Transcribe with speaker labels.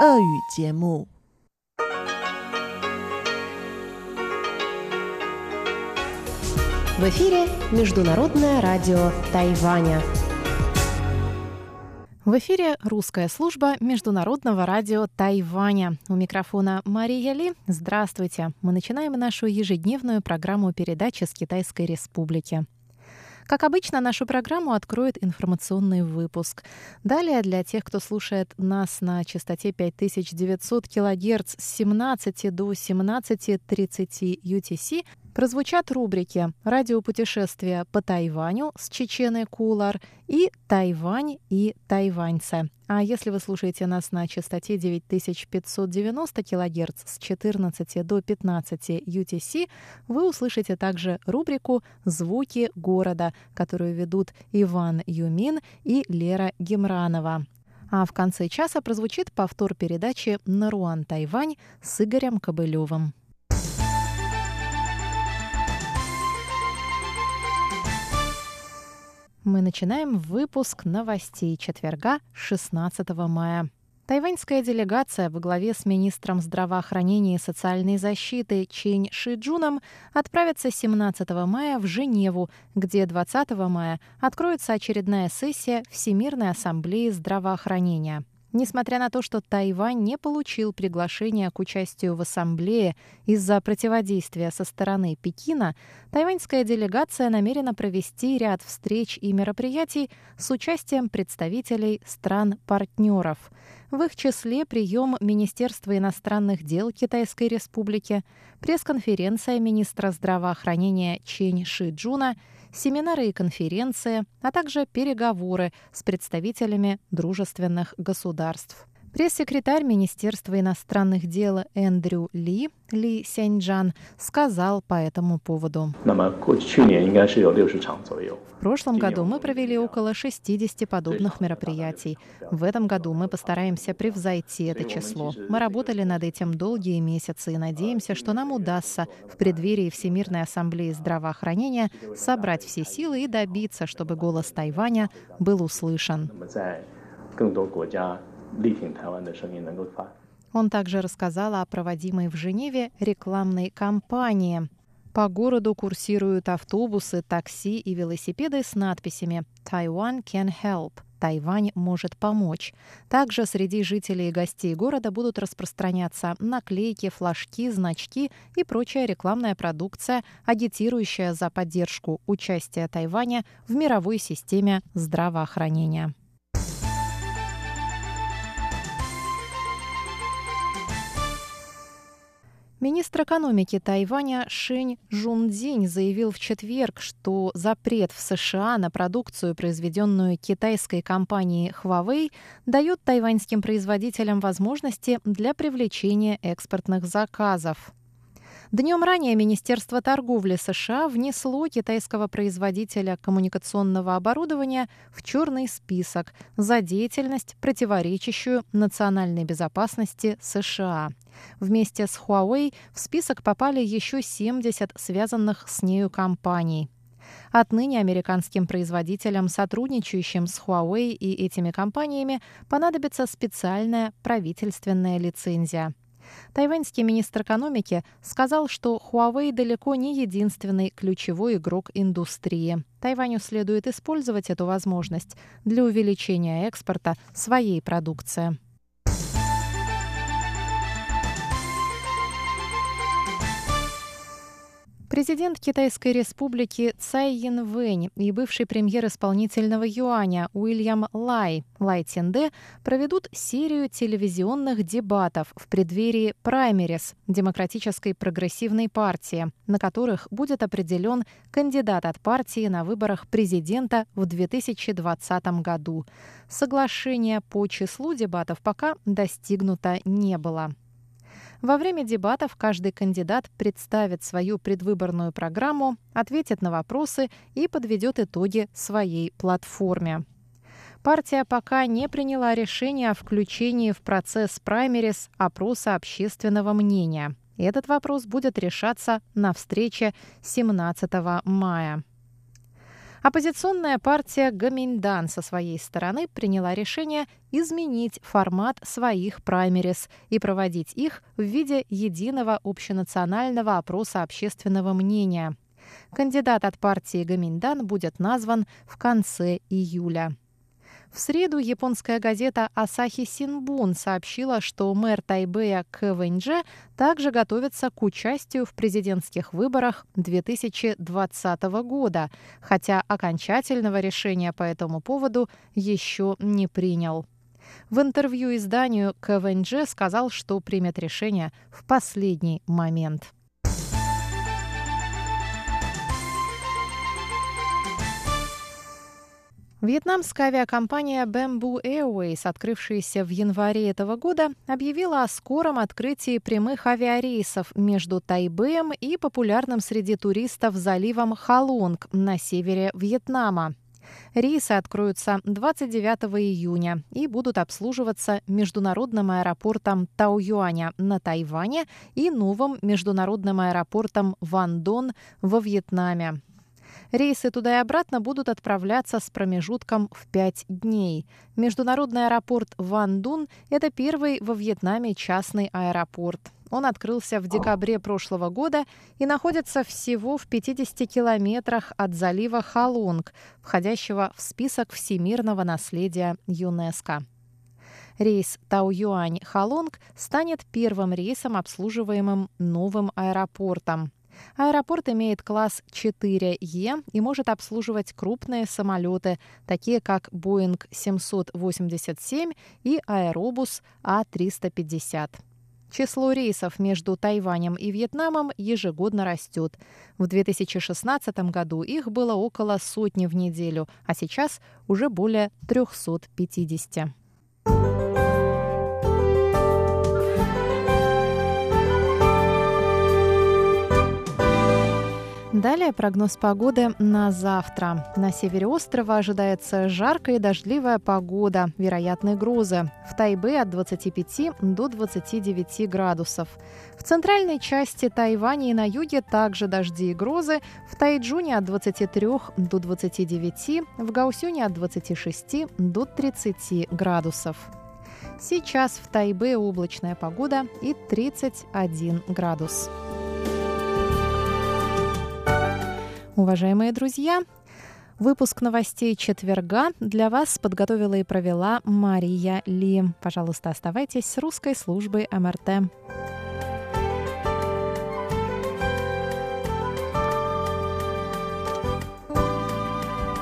Speaker 1: 俄语节目。
Speaker 2: В эфире Международное радио Тайваня. В эфире русская служба Международного радио Тайваня. У микрофона Мария Ли. Здравствуйте. Мы начинаем нашу ежедневную программу передачи с Китайской Республики. Как обычно, нашу программу откроет информационный выпуск. Далее для тех, кто слушает нас на частоте 5900 кГц с 17 до 17.30 UTC, прозвучат рубрики «Радиопутешествия по Тайваню» с Чечены Кулар и «Тайвань и тайваньцы». А если вы слушаете нас на частоте 9590 кГц с 14 до 15 UTC, вы услышите также рубрику «Звуки города», которую ведут Иван Юмин и Лера Гемранова. А в конце часа прозвучит повтор передачи «Наруан Тайвань» с Игорем Кобылевым. Мы начинаем выпуск новостей четверга 16 мая. Тайваньская делегация во главе с министром здравоохранения и социальной защиты Чинь Шиджуном отправится 17 мая в Женеву, где 20 мая откроется очередная сессия Всемирной ассамблеи здравоохранения – Несмотря на то, что Тайвань не получил приглашения к участию в ассамблее из-за противодействия со стороны Пекина, тайваньская делегация намерена провести ряд встреч и мероприятий с участием представителей стран-партнеров. В их числе прием Министерства иностранных дел Китайской Республики, пресс-конференция министра здравоохранения Чень Шиджуна – семинары и конференции, а также переговоры с представителями дружественных государств. Пресс-секретарь Министерства иностранных дел Эндрю Ли, Ли Сяньджан, сказал по этому поводу. В прошлом году мы провели около 60 подобных мероприятий. В этом году мы постараемся превзойти это число. Мы работали над этим долгие месяцы и надеемся, что нам удастся в преддверии Всемирной ассамблеи здравоохранения собрать все силы и добиться, чтобы голос Тайваня был услышан. Он также рассказал о проводимой в Женеве рекламной кампании. По городу курсируют автобусы, такси и велосипеды с надписями «Taiwan can help» Тайвань может помочь. Также среди жителей и гостей города будут распространяться наклейки, флажки, значки и прочая рекламная продукция, агитирующая за поддержку участия Тайваня в мировой системе здравоохранения. Министр экономики Тайваня Шинь Жундзинь заявил в четверг, что запрет в США на продукцию, произведенную китайской компанией Huawei, дает тайваньским производителям возможности для привлечения экспортных заказов. Днем ранее Министерство торговли США внесло китайского производителя коммуникационного оборудования в черный список за деятельность, противоречащую национальной безопасности США. Вместе с Huawei в список попали еще 70 связанных с нею компаний. Отныне американским производителям, сотрудничающим с Huawei и этими компаниями, понадобится специальная правительственная лицензия. Тайваньский министр экономики сказал, что Huawei далеко не единственный ключевой игрок индустрии. Тайваню следует использовать эту возможность для увеличения экспорта своей продукции. Президент Китайской республики Цай Янвэнь и бывший премьер исполнительного юаня Уильям Лай Лай Тинде проведут серию телевизионных дебатов в преддверии праймерис Демократической прогрессивной партии, на которых будет определен кандидат от партии на выборах президента в 2020 году. Соглашение по числу дебатов пока достигнуто не было. Во время дебатов каждый кандидат представит свою предвыборную программу, ответит на вопросы и подведет итоги своей платформе. Партия пока не приняла решение о включении в процесс праймерис опроса общественного мнения. Этот вопрос будет решаться на встрече 17 мая. Оппозиционная партия Гаминдан со своей стороны приняла решение изменить формат своих праймерис и проводить их в виде единого общенационального опроса общественного мнения. Кандидат от партии Гаминдан будет назван в конце июля. В среду японская газета «Асахи Синбун» сообщила, что мэр Тайбэя Квэньдже также готовится к участию в президентских выборах 2020 года, хотя окончательного решения по этому поводу еще не принял. В интервью изданию Квэньдже сказал, что примет решение в последний момент. Вьетнамская авиакомпания Bamboo Airways, открывшаяся в январе этого года, объявила о скором открытии прямых авиарейсов между Тайбэем и популярным среди туристов заливом Халонг на севере Вьетнама. Рейсы откроются 29 июня и будут обслуживаться международным аэропортом Тау-Юаня на Тайване и новым международным аэропортом Ван Дон во Вьетнаме. Рейсы туда и обратно будут отправляться с промежутком в пять дней. Международный аэропорт Ван Дун – это первый во Вьетнаме частный аэропорт. Он открылся в декабре прошлого года и находится всего в 50 километрах от залива Халунг, входящего в список всемирного наследия ЮНЕСКО. Рейс Таоюань-Халонг станет первым рейсом, обслуживаемым новым аэропортом. Аэропорт имеет класс 4Е и может обслуживать крупные самолеты, такие как Boeing 787 и Аэробус А350. Число рейсов между Тайванем и Вьетнамом ежегодно растет. В 2016 году их было около сотни в неделю, а сейчас уже более 350. Далее прогноз погоды на завтра. На севере острова ожидается жаркая и дождливая погода, вероятные грозы. В Тайбе от 25 до 29 градусов. В центральной части Тайваня и на юге также дожди и грозы. В Тайджуне от 23 до 29, в Гаусюне от 26 до 30 градусов. Сейчас в Тайбе облачная погода и 31 градус. Уважаемые друзья, выпуск новостей четверга для вас подготовила и провела Мария Ли. Пожалуйста, оставайтесь с русской службой МРТ.